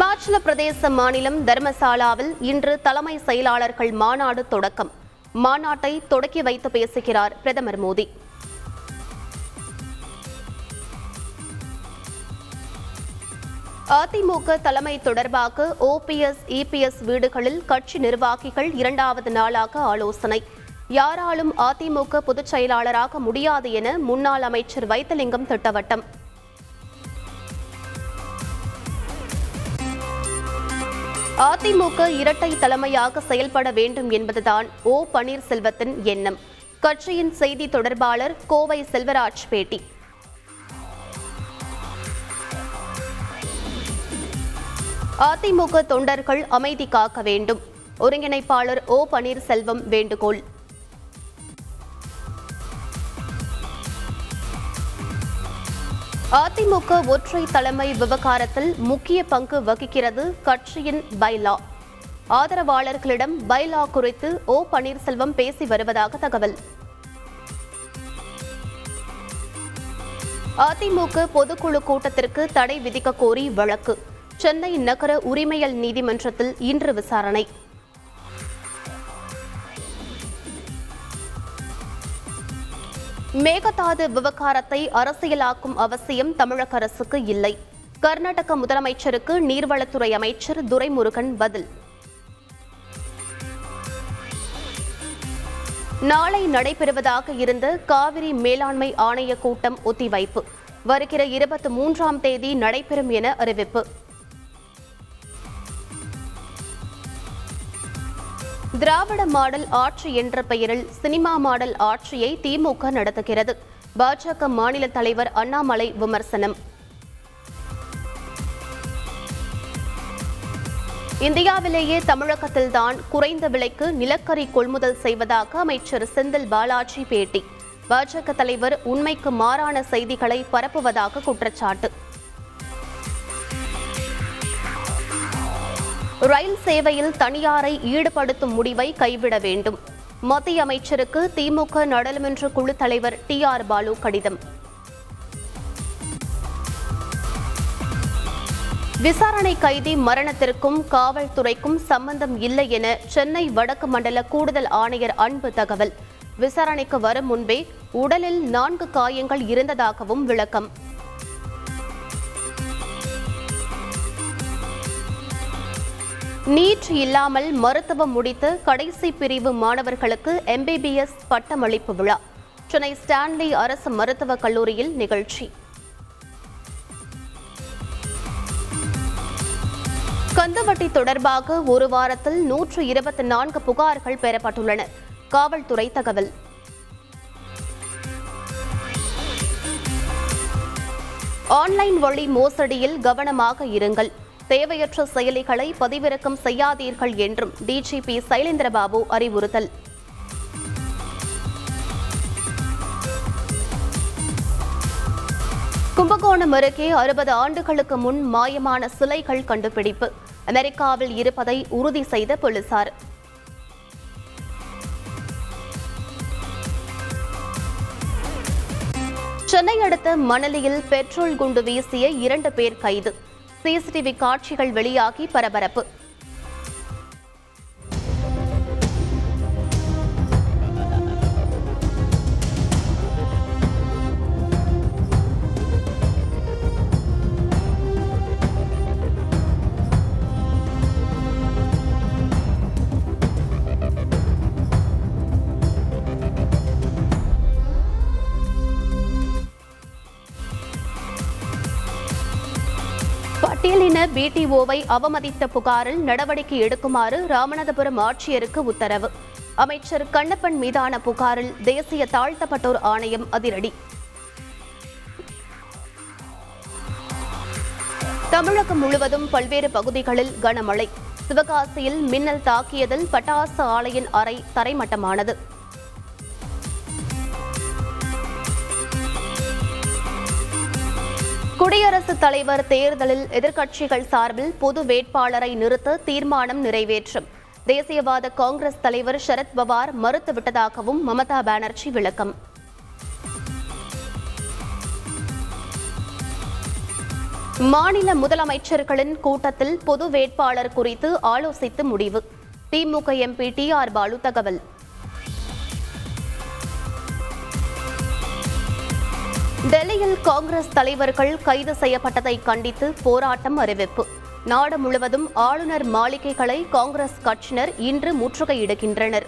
இமாச்சல பிரதேச மாநிலம் தர்மசாலாவில் இன்று தலைமை செயலாளர்கள் மாநாடு தொடக்கம். மாநாட்டை தொடக்கி வைத்து பேசுகிறார் பிரதமர் மோடி. அதிமுக தலைமை தொடர்பாக ஓபிஎஸ் இபிஎஸ் வீடுகளில் கட்சி நிர்வாகிகள் இரண்டாவது நாளாக ஆலோசனை. யாராலும் அதிமுக பொதுச் செயலாளராக முடியாது என முன்னாள் அமைச்சர் வைத்தலிங்கம் திட்டவட்டம். அதிமுக இரட்டை தலைமையாக செயல்பட வேண்டும் என்பதுதான் ஓ பன்னீர்செல்வத்தின் எண்ணம். கட்சியின் செய்தி தொடர்பாளர் கோவை செல்வராஜ் பேட்டி. அதிமுக தொண்டர்கள் அமைதி காக்க வேண்டும். ஒருங்கிணைப்பாளர் ஓ பன்னீர்செல்வம் வேண்டுகோள். அதிமுக ஒற்றை தலைமை விவகாரத்தில் முக்கிய பங்கு வகிக்கிறது கட்சியின் பைலா. ஆதரவாளர்களிடம் பைலா குறித்து ஓ பன்னீர்செல்வம் பேசி வருவதாக தகவல். அதிமுக பொதுக்குழு கூட்டத்திற்கு தடை விதிக்க கோரி வழக்கு. சென்னை நகர உரிமையல் நீதிமன்றத்தில் இன்று விசாரணை. மேகதாது விவகாரத்தை அரசியலாக்கும் அவசியம் தமிழக அரசுக்கு இல்லை. கர்நாடக முதலமைச்சருக்கு நீர்வளத்துறை அமைச்சர் துரைமுருகன் பதில். நாளை நடைபெறுவதாக இருந்த காவிரி மேலாண்மை ஆணைய கூட்டம் ஒத்திவைப்பு. வருகிற இருபத்தி மூன்றாம் தேதி நடைபெறும் என அறிவிப்பு. திராவிட மாடல் ஆட்சி என்ற பெயரில் சினிமா மாடல் ஆட்சியை திமுக நடத்துகிறது. பாஜக மாநில தலைவர் அண்ணாமலை விமர்சனம். இந்தியாவிலேயே தமிழகத்தில்தான் குறைந்த விலைக்கு நிலக்கரி கொள்முதல் செய்வதாக அமைச்சர் செந்தில் பாலாஜி பேட்டி. பாஜக தலைவர் உண்மைக்கு மாறான செய்திகளை பரப்புவதாக குற்றச்சாட்டு. ரயில் சேவையில் தனியாரை ஈடுபடுத்தும் முடிவை கைவிட வேண்டும். மத்திய அமைச்சருக்கு திமுக நாடாளுமன்ற குழு தலைவர் டி ஆர் பாலு கடிதம். விசாரணை கைதி மரணத்திற்கும் காவல்துறைக்கும் சம்பந்தம் இல்லை என சென்னை வடக்கு மண்டல கூடுதல் ஆணையர் அன்பு தகவல். விசாரணைக்கு வரும் முன்பே உடலில் நான்கு காயங்கள் இருந்ததாகவும் விளக்கம். நீட் இல்லாமல் மருத்துவம் முடித்த கடைசி பிரிவு மாணவர்களுக்கு எம்பிபிஎஸ் பட்டமளிப்பு விழா. சென்னை ஸ்டான்லி அரசு மருத்துவக் கல்லூரியில் நிகழ்ச்சி. கந்துவட்டி தொடர்பாக ஒரு வாரத்தில் நூற்று இருபத்தி நான்கு புகார்கள் பெறப்பட்டுள்ளன. காவல்துறை தகவல். ஆன்லைன் வழி மோசடியில் கவனமாக இருங்கள். தேவையற்ற செயலிகளை பதிவிறக்கம் செய்யாதீர்கள் என்றும் டிஜிபி சைலேந்திரபாபு அறிவுறுத்தல். கும்பகோணம் அருகே அறுபது ஆண்டுகளுக்கு முன் மாயமான சிலைகள் கண்டுபிடிப்பு. அமெரிக்காவில் இருப்பதை உறுதி செய்த போலீசார். சென்னை அடுத்த மணலியில் பெட்ரோல் குண்டு வீசிய இரண்டு பேர் கைது. சிசிடிவி காட்சிகள் வெளியாகி பரபரப்பு. பாலின பிடிஓவை அவமதித்த புகாரில் நடவடிக்கை எடுக்குமாறு ராமநாதபுரம் ஆட்சியருக்கு உத்தரவு. அமைச்சர் கண்ணப்பன் மீதான புகாரில் தேசிய தாழ்த்தப்பட்டோர் ஆணையம் அதிரடி. தமிழகம் முழுவதும் பல்வேறு பகுதிகளில் கனமழை. சிவகாசியில் மின்னல் தாக்கியதில் பட்டாசு ஆலையின் அறை தரைமட்டமானது. குடியரசுத் தலைவர் தேர்தலில் எதிர்க்கட்சிகள் சார்பில் பொது வேட்பாளரை நிறுத்த தீர்மானம் நிறைவேற்றும். தேசியவாத காங்கிரஸ் தலைவர் சரத்பவார் மறுத்துவிட்டதாகவும் மமதா பானர்ஜி விளக்கம். மாநில முதலமைச்சர்களின் கூட்டத்தில் பொது வேட்பாளர் குறித்து ஆலோசித்து முடிவு. DMK MP T R Baalu தகவல். டெல்லியில் காங்கிரஸ் தலைவர்கள் கைது செய்யப்பட்டதை கண்டித்து போராட்டம் அறிவிப்பு. நாடு முழுவதும் ஆளுநர் மாளிகைகளை காங்கிரஸ் கட்சியினர் இன்று முற்றுகையிடுகின்றனர்.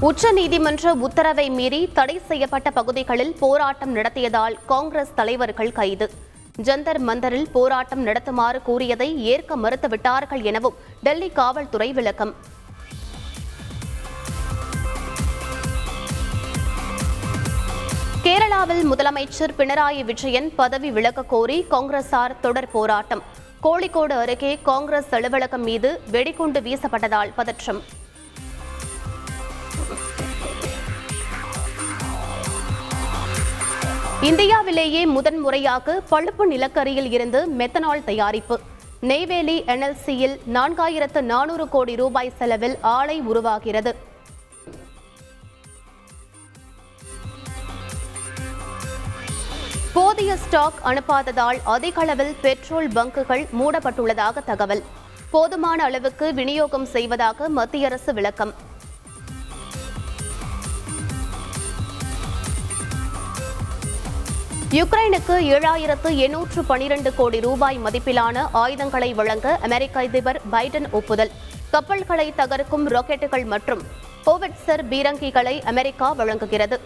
உச்சநீதிமன்ற உத்தரவை மீறி தடை செய்யப்பட்ட பகுதிகளில் போராட்டம் நடத்தியதால் காங்கிரஸ் தலைவர்கள் கைது. ஜந்தர் மந்தரில் போராட்டம் நடத்துமாறு கூறியதை ஏற்க மறுத்துவிட்டார்கள் எனவும் டெல்லி காவல்துறை விளக்கம். கேரளாவில் முதலமைச்சர் பினராயி விஜயன் பதவி விலக கோரி காங்கிரசார் தொடர் போராட்டம். கோழிக்கோடு அருகே காங்கிரஸ் அலுவலகம் மீது வெடிகுண்டு வீசப்பட்டதால் பதற்றம். இந்தியாவிலேயே முதன்முறையாக பழுப்பு நிலக்கரியில் இருந்து மெத்தனால் தயாரிப்பு. நெய்வேலி என்எல்சியில் நான்காயிரத்து நானூறு கோடி ரூபாய் செலவில் ஆலை உருவாகிறது. போதிய ஸ்டாக் அனுப்பாததால் அதிக அளவில் பெட்ரோல் பங்குகள் மூடப்பட்டுள்ளதாக தகவல். போதுமான அளவுக்கு விநியோகம் செய்வதாக மத்திய அரசு விளக்கம். யுக்ரைனுக்கு ஏழாயிரத்து எண்ணூற்று பனிரெண்டு கோடி ரூபாய் மதிப்பிலான ஆயுதங்களை வழங்க அமெரிக்க அதிபர் பைடன் ஒப்புதல். கப்பல்களை தகர்க்கும் ராக்கெட்டுகள் மற்றும் கோவிட்சர் பீரங்கிகளை அமெரிக்கா வழங்குகிறது.